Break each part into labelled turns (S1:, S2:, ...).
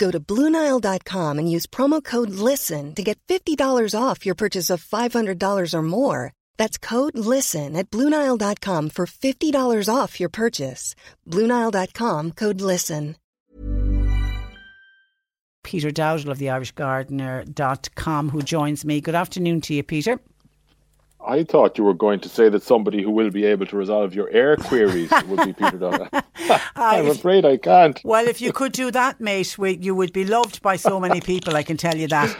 S1: Go to Bluenile.com and use promo code LISTEN to get $50 off your purchase of $500 or more. That's code LISTEN at Bluenile.com for $50 off your purchase. Bluenile.com code LISTEN.
S2: Peter Dowdall of the IrishGardener.com, who joins me. Good afternoon to you, Peter.
S3: I thought you were going to say that somebody who will be able to resolve your air queries would be Peter Donnelly. I'm afraid I can't.
S2: Well, if you could do that, mate, we, you would be loved by so many people. I can tell you that.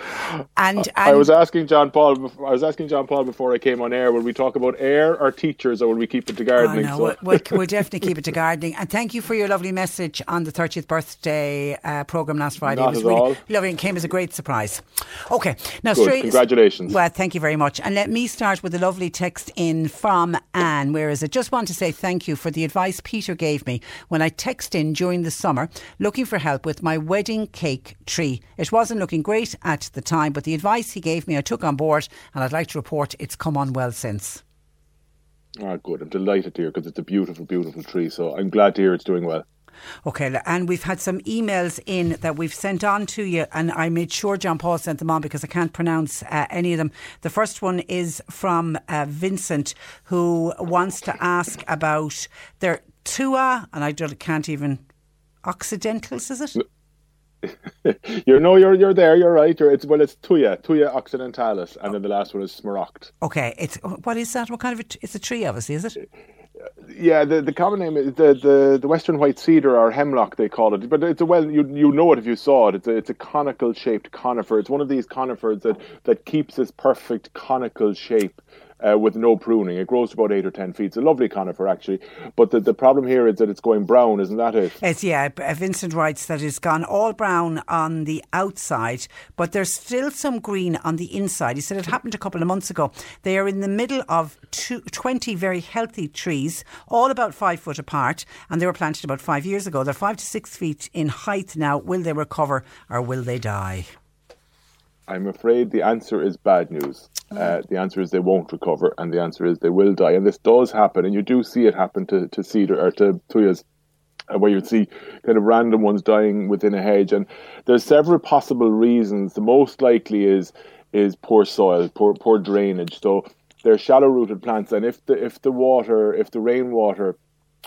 S2: And, and
S3: I was asking John Paul. Before, I was asking John Paul before I came on air. Will we talk about air or teachers, or will we keep it to gardening?
S2: Oh, no, so. we'll, we'll, definitely keep it to gardening. And thank you for your lovely message on the 30th birthday uh, program last Friday.
S3: Not
S2: it was
S3: really
S2: all. lovely and came as a great surprise. Okay, now
S3: Good.
S2: straight.
S3: Congratulations.
S2: Well, thank you very much. And let me start with a lovely text in from Anne. Where is it? Just want to say thank you for the advice Peter gave me when I texted in during the summer looking for help with my wedding cake tree. It wasn't looking great at the time, but the advice he gave me I took on board, and I'd like to report it's come on well since.
S3: Ah, good. I'm delighted to hear because it's a beautiful, beautiful tree. So I'm glad to hear it's doing well.
S2: Okay, and we've had some emails in that we've sent on to you, and I made sure John Paul sent them on because I can't pronounce uh, any of them. The first one is from uh, Vincent, who wants to ask about their Tua, and I can't even Occidentals, is it?
S3: you know, you're you're there. You're right. You're, it's well, it's Thuja, Thuja occidentalis, and then the last one is Smaragd.
S2: Okay, it's what is that? What kind of a, it's a tree? Obviously, is it?
S3: Yeah, the, the common name is the, the, the western white cedar or hemlock they call it, but it's a well you you know it if you saw it. It's a, it's a conical shaped conifer. It's one of these conifers that that keeps this perfect conical shape uh, with no pruning. It grows to about eight or ten feet. It's a lovely conifer, actually. But the, the problem here is that it's going brown, isn't that it?
S2: It's, yeah, Vincent writes that it's gone all brown on the outside, but there's still some green on the inside. He said it happened a couple of months ago. They are in the middle of two, 20 very healthy trees, all about five foot apart, and they were planted about five years ago. They're five to six feet in height now. Will they recover or will they die?
S3: I'm afraid the answer is bad news. Uh, the answer is they won't recover, and the answer is they will die. And this does happen, and you do see it happen to, to cedar or to thujas, uh, where you see kind of random ones dying within a hedge. And there's several possible reasons. The most likely is is poor soil, poor poor drainage. So they're shallow rooted plants, and if the if the water, if the rainwater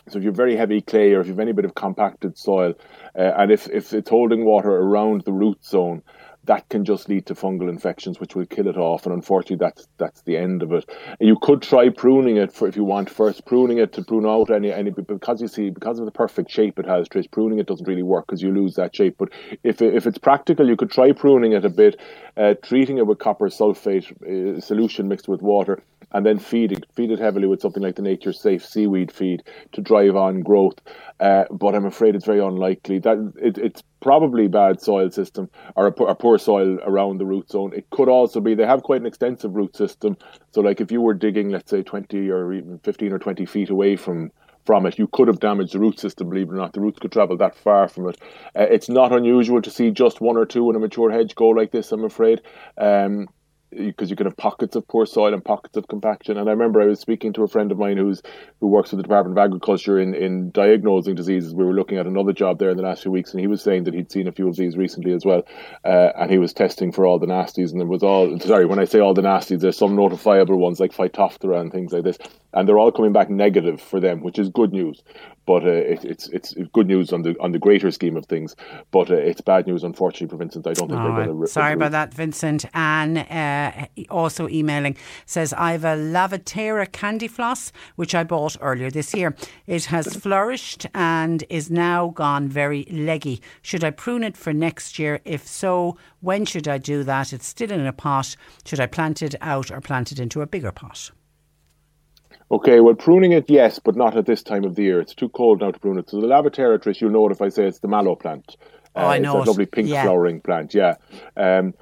S3: so if you've very heavy clay or if you've any bit of compacted soil, uh, and if, if it's holding water around the root zone, that can just lead to fungal infections, which will kill it off. And unfortunately, that's that's the end of it. You could try pruning it for if you want first pruning it to prune out any any because you see because of the perfect shape it has. Trish, pruning it doesn't really work because you lose that shape. But if if it's practical, you could try pruning it a bit, uh, treating it with copper sulfate uh, solution mixed with water, and then feed it feed it heavily with something like the Nature Safe seaweed feed to drive on growth. Uh, but I'm afraid it's very unlikely that it, it's probably bad soil system or a, a, poor soil around the root zone. It could also be they have quite an extensive root system. So, like if you were digging, let's say, 20 or even 15 or 20 feet away from from it, you could have damaged the root system. Believe it or not, the roots could travel that far from it. Uh, it's not unusual to see just one or two in a mature hedge go like this. I'm afraid. Um, because you can have pockets of poor soil and pockets of compaction. And I remember I was speaking to a friend of mine who's who works with the Department of Agriculture in, in diagnosing diseases. We were looking at another job there in the last few weeks, and he was saying that he'd seen a few of these recently as well. Uh, and he was testing for all the nasties, and it was all sorry when I say all the nasties, there's some notifiable ones like Phytophthora and things like this, and they're all coming back negative for them, which is good news. But uh, it, it's it's good news on the on the greater scheme of things. But uh, it's bad news, unfortunately, for Vincent. I don't think
S2: oh,
S3: they're going to.
S2: Sorry about that, Vincent. And. Uh, uh, also emailing, says, I have a Lavatera candy floss, which I bought earlier this year. It has flourished and is now gone very leggy. Should I prune it for next year? If so, when should I do that? It's still in a pot. Should I plant it out or plant it into a bigger pot?
S3: Okay, well, pruning it, yes, but not at this time of the year. It's too cold now to prune it. So the Lavatera, Trish, you'll know it if I say it's the mallow plant.
S2: Oh, I know.
S3: It's
S2: it.
S3: lovely pink
S2: yeah.
S3: flowering plant, yeah. Um,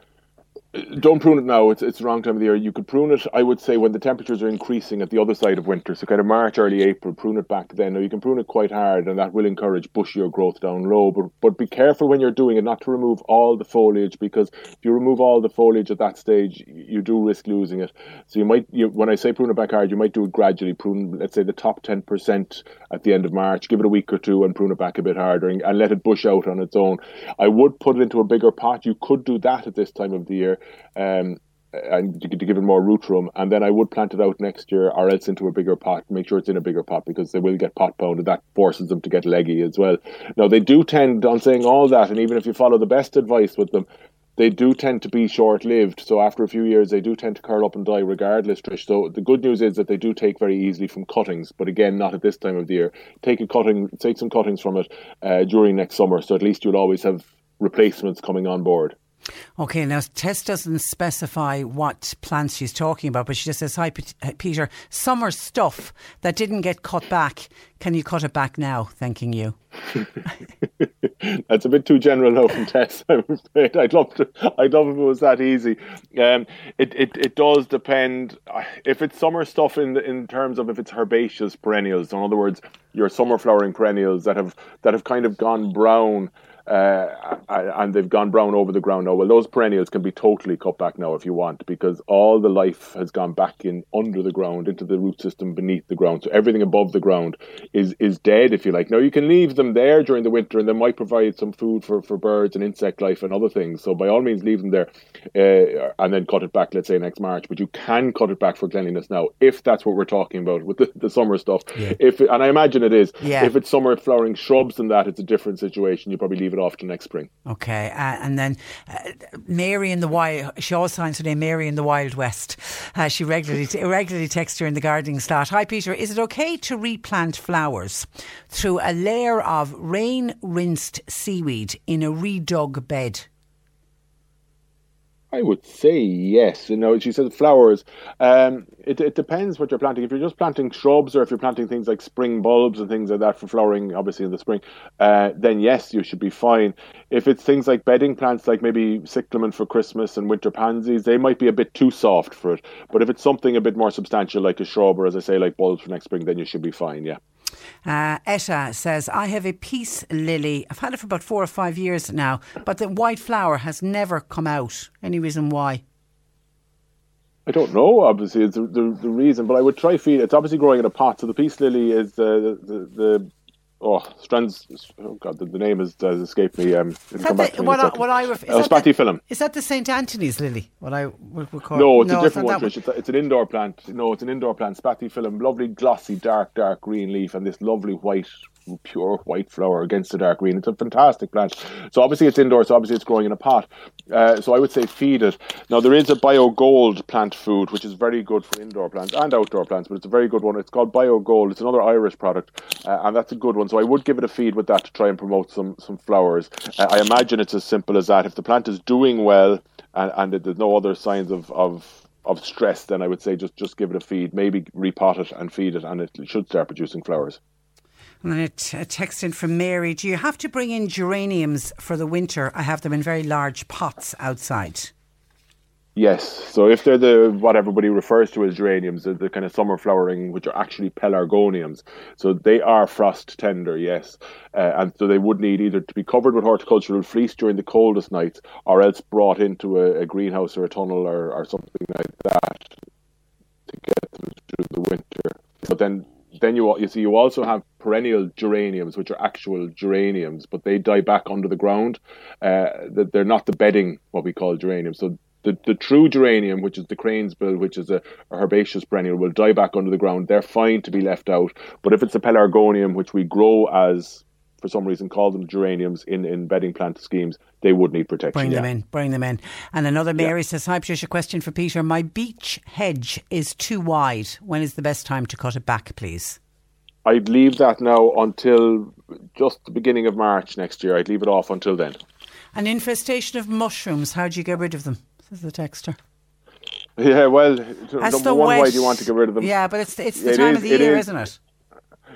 S3: don't prune it now. It's it's the wrong time of the year. You could prune it, I would say, when the temperatures are increasing at the other side of winter. So kind of March, early April, prune it back then. Now you can prune it quite hard, and that will encourage bushier growth down low. But but be careful when you're doing it, not to remove all the foliage, because if you remove all the foliage at that stage, you do risk losing it. So you might, you, when I say prune it back hard, you might do it gradually. Prune, let's say, the top ten percent at the end of March. Give it a week or two and prune it back a bit harder, and, and let it bush out on its own. I would put it into a bigger pot. You could do that at this time of the year. Um, and to, to give it more root room. And then I would plant it out next year or else into a bigger pot. Make sure it's in a bigger pot because they will get pot pounded. That forces them to get leggy as well. Now, they do tend, on saying all that, and even if you follow the best advice with them, they do tend to be short lived. So after a few years, they do tend to curl up and die regardless, Trish. So the good news is that they do take very easily from cuttings, but again, not at this time of the year. Take a cutting, take some cuttings from it uh, during next summer. So at least you'll always have replacements coming on board.
S2: Okay, now Tess doesn't specify what plants she's talking about, but she just says, Hi, Peter, summer stuff that didn't get cut back. Can you cut it back now? Thanking you.
S3: That's a bit too general now from Tess. I'm afraid. I'd love to. I'd love if it was that easy. Um, it, it it does depend. If it's summer stuff in the, in terms of if it's herbaceous perennials, in other words, your summer flowering perennials that have that have kind of gone brown uh, and they've gone brown over the ground now. Well, those perennials can be totally cut back now if you want, because all the life has gone back in under the ground into the root system beneath the ground. So everything above the ground is is dead, if you like. Now you can leave them there during the winter, and they might provide some food for, for birds and insect life and other things. So by all means, leave them there, uh, and then cut it back. Let's say next March, but you can cut it back for cleanliness now if that's what we're talking about with the, the summer stuff. Yeah. If and I imagine it is. Yeah. If it's summer flowering shrubs and that, it's a different situation. You probably leave it off to next spring.
S2: Okay, uh, and then uh, Mary in the Wild, she also signs her name Mary in the Wild West. Uh, she regularly t- regularly texts her in the gardening slot. Hi Peter, is it okay to replant flowers through a layer of rain rinsed seaweed in a redug bed?
S3: I would say yes. You know, she said flowers. Um, it, it depends what you're planting. If you're just planting shrubs or if you're planting things like spring bulbs and things like that for flowering, obviously in the spring, uh, then yes, you should be fine. If it's things like bedding plants, like maybe cyclamen for Christmas and winter pansies, they might be a bit too soft for it. But if it's something a bit more substantial, like a shrub or as I say, like bulbs for next spring, then you should be fine. Yeah.
S2: Uh, Etta says, I have a peace lily. I've had it for about four or five years now, but the white flower has never come out. Any reason why?
S3: I don't know. Obviously, it's the, the, the reason, but I would try feed. It's obviously growing in a pot. So the peace lily is the the, the oh strands oh god the, the name has, has escaped me um come back
S2: the, what, I, what I ref-
S3: is, uh, that
S2: is that the St Anthony's lily what I would,
S3: no it's no, a different one, Trish. It's, a, it's, an indoor plant. No it's an indoor plant. Spathiphyllum lovely glossy dark dark green leaf and this lovely white pure white flower against the dark green. It's a fantastic plant. So obviously it's indoors. So obviously it's growing in a pot. Uh, so I would say feed it. Now there is a bio gold plant food which is very good for indoor plants and outdoor plants, but it's a very good one. It's called bio gold. It's another Irish product, uh, and that's a good one. So I would give it a feed with that to try and promote some some flowers. Uh, I imagine it's as simple as that. If the plant is doing well and, and there's no other signs of, of of stress, then I would say just just give it a feed. Maybe repot it and feed it, and it should start producing flowers.
S2: And a, t- a text in from Mary Do you have to bring in geraniums for the winter? I have them in very large pots outside.
S3: Yes. So if they're the what everybody refers to as geraniums, the, the kind of summer flowering, which are actually pelargoniums, so they are frost tender, yes, uh, and so they would need either to be covered with horticultural fleece during the coldest nights, or else brought into a, a greenhouse or a tunnel or, or something like that to get them through the winter. But then then you you see you also have perennial geraniums, which are actual geraniums, but they die back under the ground. Uh, they're not the bedding what we call geraniums. So the, the true geranium, which is the crane's bill, which is a, a, herbaceous perennial, will die back under the ground. They're fine to be left out. But if it's a pelargonium, which we grow as for some reason call them geraniums in, in bedding plant schemes, they would need protection.
S2: Bring
S3: yeah.
S2: them in, bring them in. And another Mary yeah. says, Hi Patricia, question for Peter. My beech hedge is too wide. When is the best time to cut it back, please?
S3: I'd leave that now until just the beginning of March next year. I'd leave it off until then.
S2: An infestation of mushrooms, how do you get rid of them? Says the texter.
S3: Yeah, well, That's number one, wet, why do you want to get rid of them?
S2: Yeah, but it's it's the it time is, of the year, is. isn't it?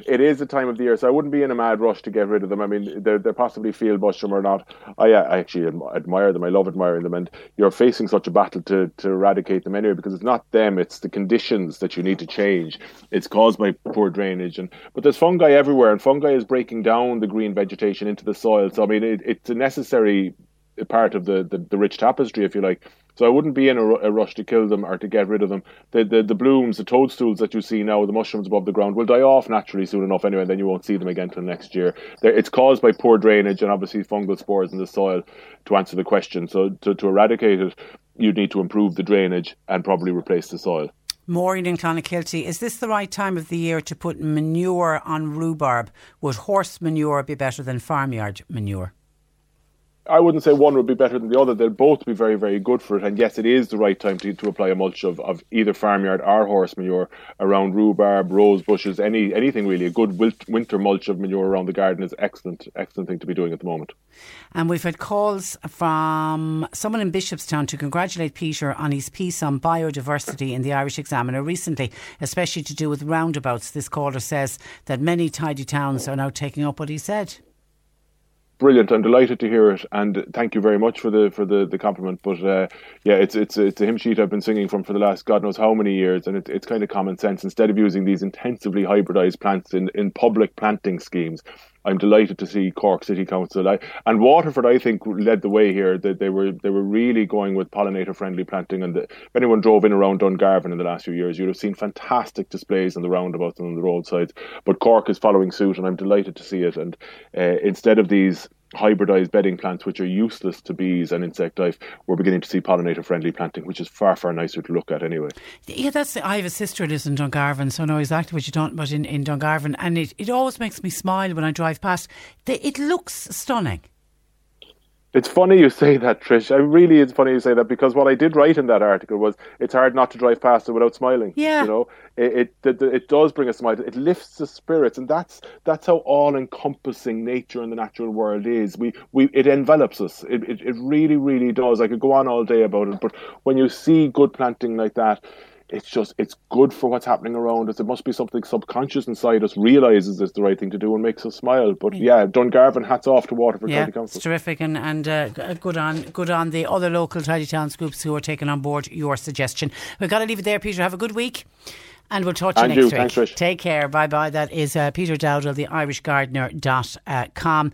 S3: It is a time of the year, so I wouldn't be in a mad rush to get rid of them. I mean, they're, they're possibly field mushroom or not. I, uh, I actually admire them. I love admiring them, and you're facing such a battle to, to eradicate them anyway because it's not them; it's the conditions that you need to change. It's caused by poor drainage, and but there's fungi everywhere, and fungi is breaking down the green vegetation into the soil. So I mean, it, it's a necessary part of the, the, the rich tapestry, if you like. So I wouldn't be in a, a, rush to kill them or to get rid of them. The, the the blooms, the toadstools that you see now, the mushrooms above the ground, will die off naturally soon enough anyway, and then you won't see them again till next year. They're, it's caused by poor drainage and obviously fungal spores in the soil. To answer the question, so to, to eradicate it, you'd need to improve the drainage and probably replace the soil.
S2: Maureen in Clonakilty, is this the right time of the year to put manure on rhubarb? Would horse manure be better than farmyard manure?
S3: I wouldn't say one would be better than the other. They'll both be very, very good for it. And yes, it is the right time to, to apply a mulch of, of either farmyard or horse manure around rhubarb, rose bushes, any anything really. A good winter mulch of manure around the garden is excellent, excellent thing to be doing at the moment.
S2: And we've had calls from someone in Bishopstown to congratulate Peter on his piece on biodiversity in the Irish Examiner recently, especially to do with roundabouts. This caller says that many tidy towns are now taking up what he said
S3: brilliant. I'm delighted to hear it, and thank you very much for the for the, the compliment. But uh, yeah, it's it's it's a hymn sheet I've been singing from for the last God knows how many years, and it, it's kind of common sense. Instead of using these intensively hybridized plants in in public planting schemes, I'm delighted to see Cork City Council I, and Waterford. I think led the way here. That they were they were really going with pollinator friendly planting. And the, if anyone drove in around Dungarvan in the last few years, you'd have seen fantastic displays on the roundabouts and on the roadsides. But Cork is following suit, and I'm delighted to see it. And uh, instead of these hybridized bedding plants which are useless to bees and insect life, we're beginning to see pollinator friendly planting, which is far, far nicer to look at anyway.
S2: Yeah, that's I have a sister that is in Dungarvan, so I know exactly what you don't but in, in Dungarvan and it, it always makes me smile when I drive past. It looks stunning.
S3: It's funny you say that, Trish. I really, it's funny you say that because what I did write in that article was it's hard not to drive past it without smiling.
S2: Yeah,
S3: you know, it it, it does bring a smile. It lifts the spirits, and that's that's how all-encompassing nature and the natural world is. We we it envelops us. It, it it really really does. I could go on all day about it, but when you see good planting like that it's just it's good for what's happening around us. It must be something subconscious inside us realizes it's the right thing to do and makes us smile. But yeah, Dungarvan, hats off to Waterford
S2: yeah,
S3: County Council.
S2: It's terrific, and and uh, good on good on the other local tidy towns groups who are taking on board your suggestion. We've got to leave it there, Peter. Have a good week. And we'll talk to you
S3: and
S2: next
S3: you.
S2: week.
S3: Thanks,
S2: Take care. Bye bye. That is uh, Peter Dowdall, the IrishGardener.com.